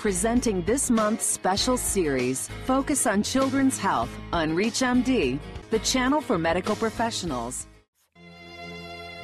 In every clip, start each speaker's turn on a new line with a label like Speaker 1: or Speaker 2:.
Speaker 1: presenting this month's special series, Focus on Children's Health on ReachMD, the channel for medical professionals.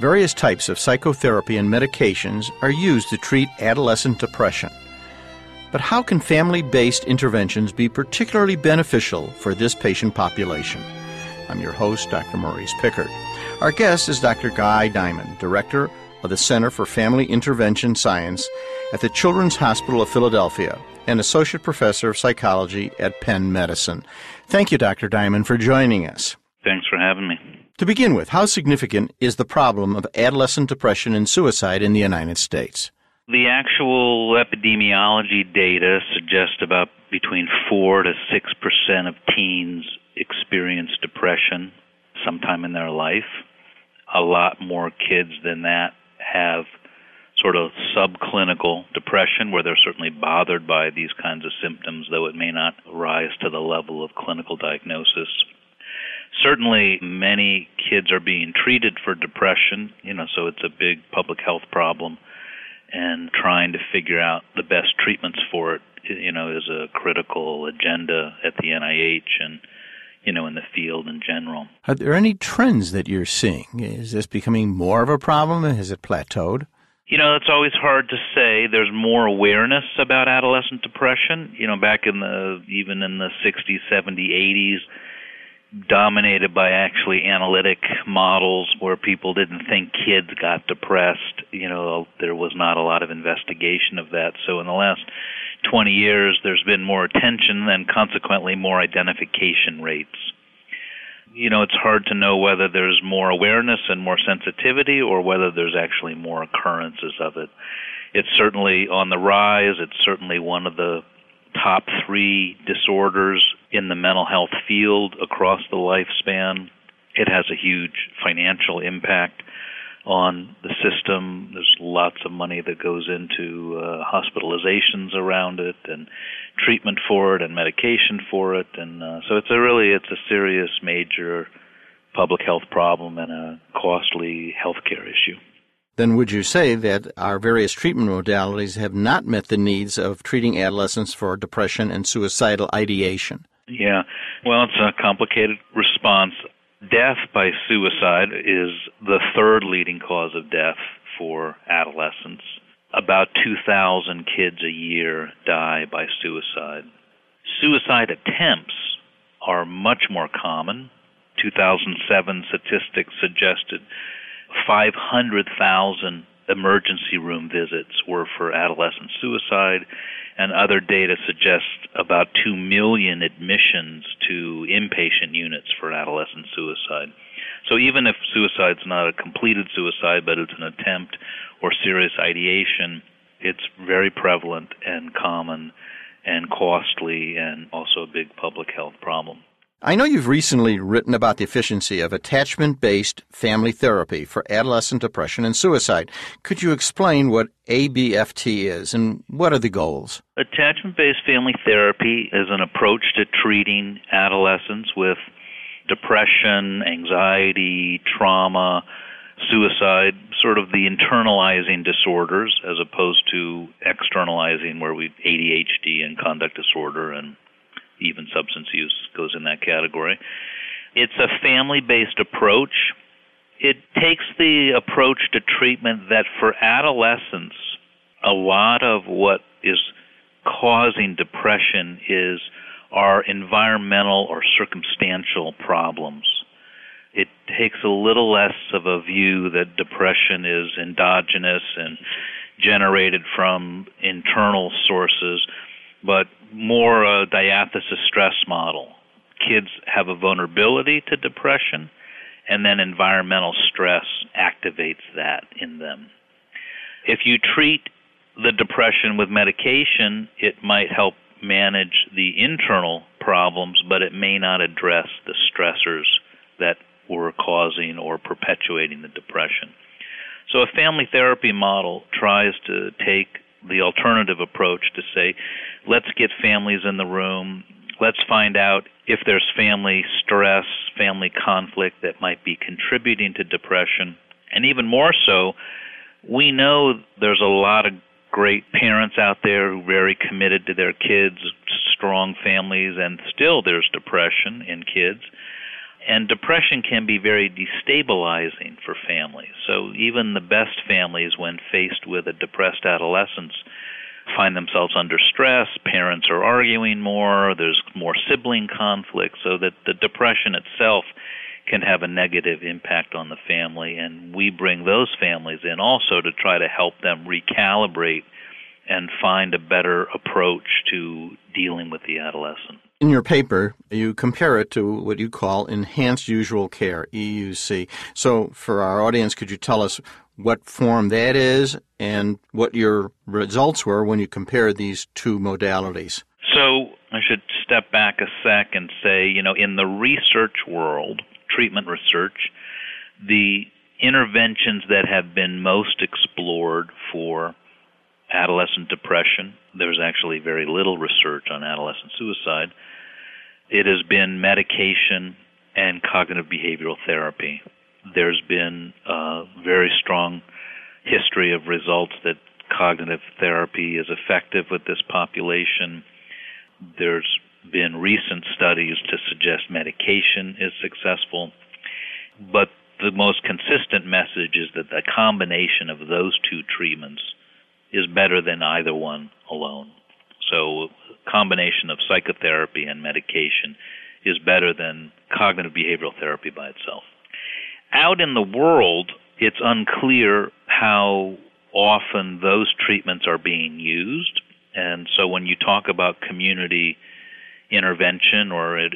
Speaker 2: Various types of psychotherapy and medications are used to treat adolescent depression. But how can family based interventions be particularly beneficial for this patient population? I'm your host, Dr. Maurice Pickard. Our guest is Dr. Guy Diamond, Director of the Center for Family Intervention Science at the Children's Hospital of Philadelphia and Associate Professor of Psychology at Penn Medicine. Thank you, Dr. Diamond, for joining us.
Speaker 3: Thanks for having me.
Speaker 2: To begin with, how significant is the problem of adolescent depression and suicide in the United States?
Speaker 3: The actual epidemiology data suggest about between 4 to 6% of teens experience depression sometime in their life. A lot more kids than that have sort of subclinical depression where they're certainly bothered by these kinds of symptoms, though it may not rise to the level of clinical diagnosis. Certainly, many kids are being treated for depression, you know, so it's a big public health problem, and trying to figure out the best treatments for it, you know, is a critical agenda at the NIH and you know, in the field in general.
Speaker 2: Are there any trends that you're seeing? Is this becoming more of a problem? Has it plateaued?
Speaker 3: You know, it's always hard to say. There's more awareness about adolescent depression. You know, back in the even in the 60s, 70s, 80s, dominated by actually analytic models where people didn't think kids got depressed. You know, there was not a lot of investigation of that. So in the last 20 years, there's been more attention and consequently more identification rates. You know, it's hard to know whether there's more awareness and more sensitivity or whether there's actually more occurrences of it. It's certainly on the rise. It's certainly one of the top three disorders in the mental health field across the lifespan. It has a huge financial impact on the system. There's lots of money that goes into uh, hospitalizations around it and treatment for it and medication for it, and uh, so it's a really it's a serious major public health problem and a costly healthcare issue.
Speaker 2: Then would you say that our various treatment modalities have not met the needs of treating adolescents for depression and suicidal ideation?
Speaker 3: Yeah, well, it's a complicated response. Death by suicide is the third leading cause of death for adolescents. About 2,000 kids a year die by suicide. Suicide attempts are much more common. 2007 statistics suggested 500,000 emergency room visits were for adolescent suicide and other data suggest about 2 million admissions to inpatient units for adolescent suicide. So even if suicide's not a completed suicide, but it's an attempt or serious ideation, it's very prevalent and common and costly and also a big public health problem.
Speaker 2: I know you've recently written about the efficiency of attachment based family therapy for adolescent depression and suicide. Could you explain what ABFT is and what are the goals?
Speaker 3: Attachment based family therapy is an approach to treating adolescents with depression, anxiety, trauma, suicide, sort of the internalizing disorders as opposed to externalizing where we ADHD and conduct disorder and even substance use goes in that category. It's a family based approach. It takes the approach to treatment that for adolescents, a lot of what is causing depression is our environmental or circumstantial problems. It takes a little less of a view that depression is endogenous and generated from internal sources, but more a diathesis stress model. Kids have a vulnerability to depression, and then environmental stress activates that in them. If you treat the depression with medication, it might help manage the internal problems, but it may not address the stressors that were causing or perpetuating the depression. So, a family therapy model tries to take the alternative approach to say, let's get families in the room, let's find out if there's family stress, family conflict that might be contributing to depression. And even more so, we know there's a lot of great parents out there who are very committed to their kids, strong families, and still there's depression in kids. And depression can be very destabilizing for families. So even the best families, when faced with a depressed adolescence, find themselves under stress. Parents are arguing more. There's more sibling conflict. So that the depression itself can have a negative impact on the family. And we bring those families in also to try to help them recalibrate and find a better approach to dealing with the adolescent.
Speaker 2: In your paper, you compare it to what you call enhanced usual care, EUC. So, for our audience, could you tell us what form that is and what your results were when you compared these two modalities?
Speaker 3: So, I should step back a sec and say, you know, in the research world, treatment research, the interventions that have been most explored for adolescent depression, there's actually very little research on adolescent suicide. It has been medication and cognitive behavioral therapy. There's been a very strong history of results that cognitive therapy is effective with this population. There's been recent studies to suggest medication is successful. But the most consistent message is that the combination of those two treatments is better than either one alone. So, combination of psychotherapy and medication is better than cognitive behavioral therapy by itself. Out in the world, it's unclear how often those treatments are being used. And so when you talk about community intervention or it,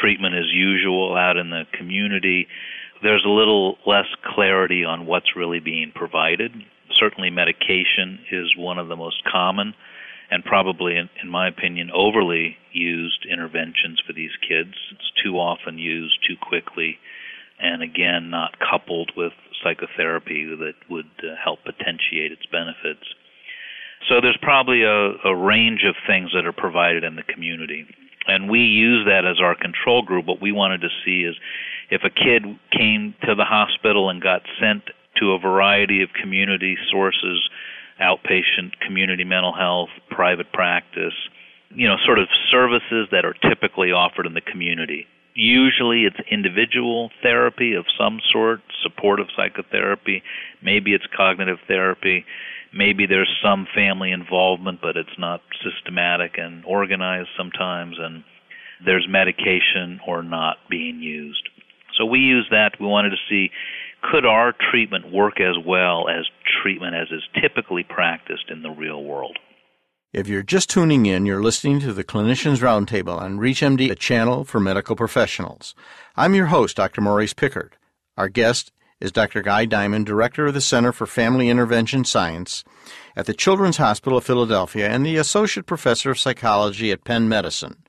Speaker 3: treatment as usual out in the community, there's a little less clarity on what's really being provided. Certainly, medication is one of the most common and probably, in, in my opinion, overly used interventions for these kids. It's too often used too quickly, and again, not coupled with psychotherapy that would uh, help potentiate its benefits. So there's probably a, a range of things that are provided in the community. And we use that as our control group. What we wanted to see is if a kid came to the hospital and got sent to a variety of community sources, outpatient, community mental health, private practice, you know, sort of services that are typically offered in the community. Usually it's individual therapy of some sort, supportive psychotherapy, maybe it's cognitive therapy, maybe there's some family involvement, but it's not systematic and organized sometimes, and there's medication or not being used. So we use that. We wanted to see could our treatment work as well as treatment as is typically practiced in the real world.
Speaker 2: If you're just tuning in, you're listening to the Clinicians Roundtable on ReachMD, a channel for medical professionals. I'm your host, Dr. Maurice Pickard. Our guest is Dr. Guy Diamond, Director of the Center for Family Intervention Science at the Children's Hospital of Philadelphia and the Associate Professor of Psychology at Penn Medicine.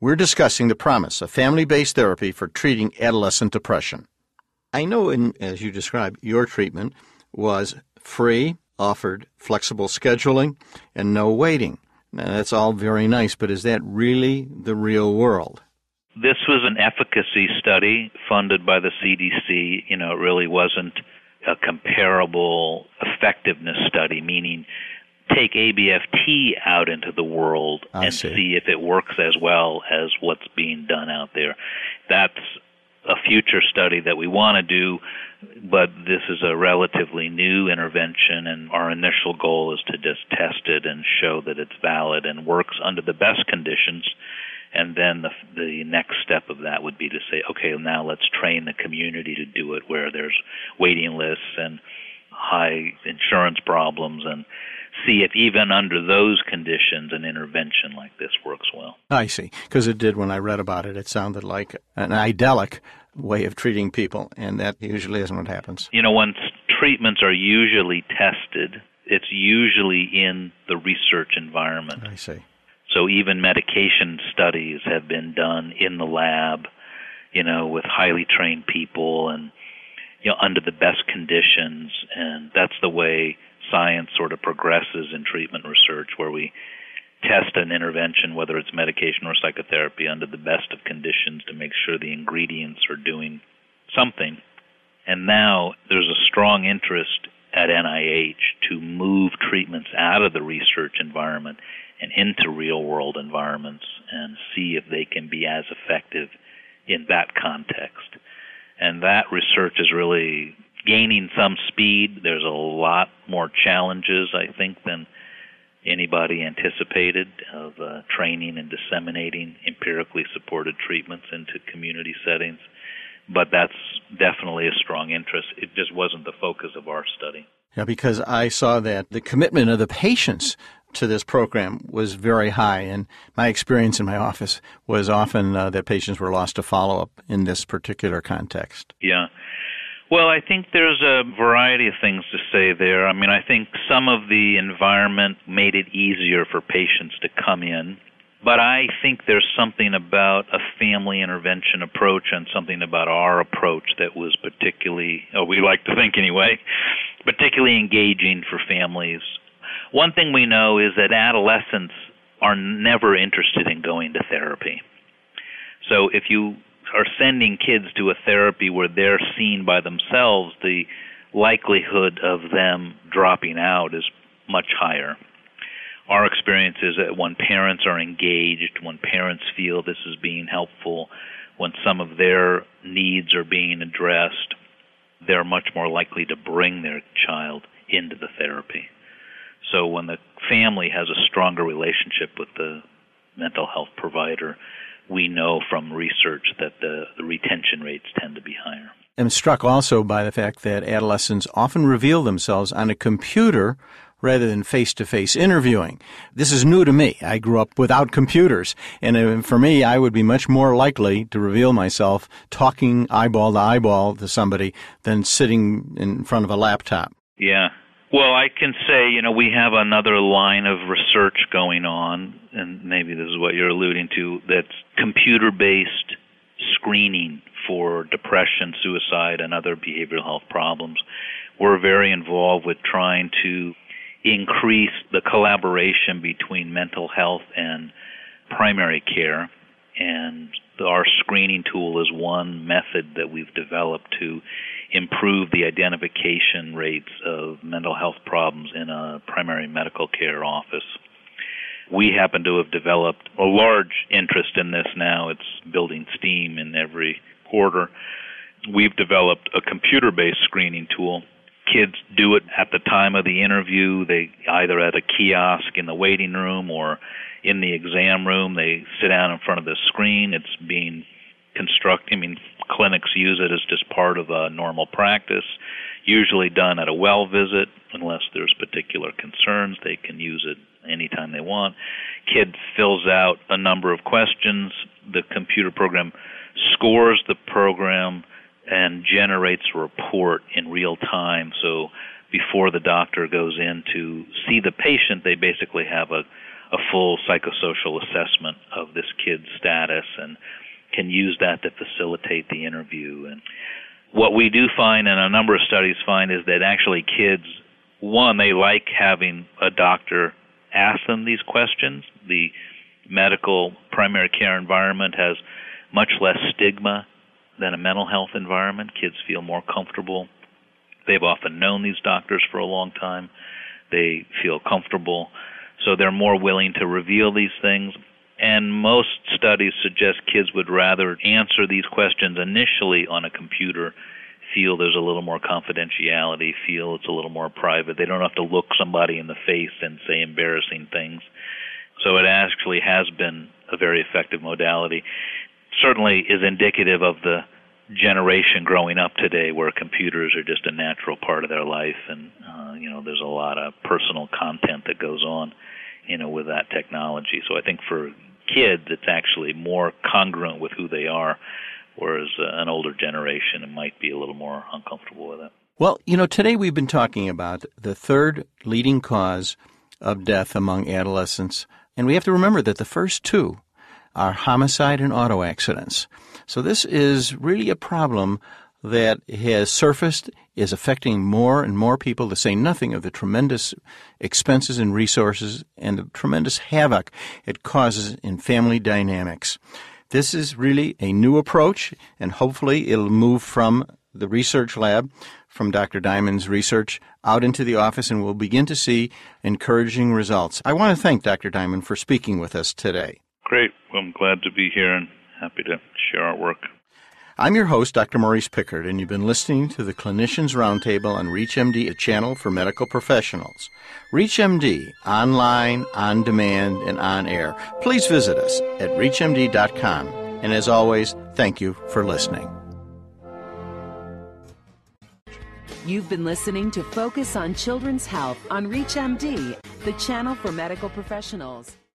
Speaker 2: We're discussing the promise of family based therapy for treating adolescent depression. I know, in, as you described, your treatment was free, offered flexible scheduling, and no waiting. Now, that's all very nice, but is that really the real world?
Speaker 3: This was an efficacy study funded by the CDC. You know, it really wasn't a comparable effectiveness study, meaning take ABFT out into the world
Speaker 2: I
Speaker 3: and
Speaker 2: see.
Speaker 3: see if it works as well as what's being done out there. That's a future study that we want to do, but this is a relatively new intervention, and our initial goal is to just test it and show that it's valid and works under the best conditions. And then the the next step of that would be to say, okay, now let's train the community to do it, where there's waiting lists and high insurance problems and see if even under those conditions an intervention like this works well.
Speaker 2: I see. Because it did when I read about it. It sounded like an idyllic way of treating people, and that usually isn't what happens.
Speaker 3: You know, when treatments are usually tested, it's usually in the research environment.
Speaker 2: I see.
Speaker 3: So even medication studies have been done in the lab, you know, with highly trained people and you know under the best conditions and that's the way science sort of progresses in treatment research where we test an intervention whether it's medication or psychotherapy under the best of conditions to make sure the ingredients are doing something and now there's a strong interest at NIH to move treatments out of the research environment and into real world environments and see if they can be as effective in that context. And that research is really gaining some speed. There's a lot more challenges, I think, than anybody anticipated of uh, training and disseminating empirically supported treatments into community settings. But that's definitely a strong interest. It just wasn't the focus of our study.
Speaker 2: Yeah, because I saw that the commitment of the patients to this program was very high, and my experience in my office was often uh, that patients were lost to follow up in this particular context.
Speaker 3: Yeah. Well, I think there's a variety of things to say there. I mean, I think some of the environment made it easier for patients to come in, but I think there's something about a family intervention approach and something about our approach that was particularly, or we like to think anyway, particularly engaging for families one thing we know is that adolescents are never interested in going to therapy. So if you are sending kids to a therapy where they're seen by themselves, the likelihood of them dropping out is much higher. Our experience is that when parents are engaged, when parents feel this is being helpful, when some of their needs are being addressed, they're much more likely to bring their child into the therapy. So when the family has a stronger relationship with the mental health provider, we know from research that the, the retention rates tend to be higher.
Speaker 2: I'm struck also by the fact that adolescents often reveal themselves on a computer rather than face to face interviewing. This is new to me. I grew up without computers. And uh, for me, I would be much more likely to reveal myself talking eyeball to eyeball to somebody than sitting in front of a laptop.
Speaker 3: Yeah. Well, I can say, you know, we have another line of research going on, and maybe this is what you're alluding to, that's computer based screening for depression, suicide, and other behavioral health problems. We're very involved with trying to increase the collaboration between mental health and primary care. And our screening tool is one method that we've developed to improve the identification rates of mental health problems in a primary medical care office. We happen to have developed a large interest in this now. It's building steam in every quarter. We've developed a computer based screening tool. Kids do it at the time of the interview. They either at a kiosk in the waiting room or in the exam room. They sit down in front of the screen. It's being constructed. I mean, clinics use it as just part of a normal practice, usually done at a well visit, unless there's particular concerns. They can use it anytime they want. Kid fills out a number of questions. The computer program scores the program and generates a report in real time. So before the doctor goes in to see the patient, they basically have a, a full psychosocial assessment of this kid's status and can use that to facilitate the interview. And what we do find, and a number of studies find, is that actually kids, one, they like having a doctor ask them these questions. The medical primary care environment has much less stigma than a mental health environment. Kids feel more comfortable. They've often known these doctors for a long time. They feel comfortable. So they're more willing to reveal these things. And most studies suggest kids would rather answer these questions initially on a computer, feel there's a little more confidentiality, feel it's a little more private. They don't have to look somebody in the face and say embarrassing things. So it actually has been a very effective modality. Certainly is indicative of the generation growing up today where computers are just a natural part of their life and uh, you know there's a lot of personal content that goes on you know with that technology so i think for kids, that's actually more congruent with who they are, whereas uh, an older generation might be a little more uncomfortable with it.
Speaker 2: Well, you know, today we've been talking about the third leading cause of death among adolescents, and we have to remember that the first two are homicide and auto accidents. So this is really a problem that has surfaced is affecting more and more people, to say nothing of the tremendous expenses and resources and the tremendous havoc it causes in family dynamics. This is really a new approach, and hopefully it'll move from the research lab from Dr. Diamond's research out into the office and we'll begin to see encouraging results. I want to thank Dr. Diamond for speaking with us today.
Speaker 3: Great. Well, I'm glad to be here and happy to share our work.
Speaker 2: I'm your host, Dr. Maurice Pickard, and you've been listening to the Clinicians Roundtable on ReachMD, a channel for medical professionals. ReachMD, online, on demand, and on air. Please visit us at ReachMD.com. And as always, thank you for listening.
Speaker 1: You've been listening to Focus on Children's Health on ReachMD, the channel for medical professionals.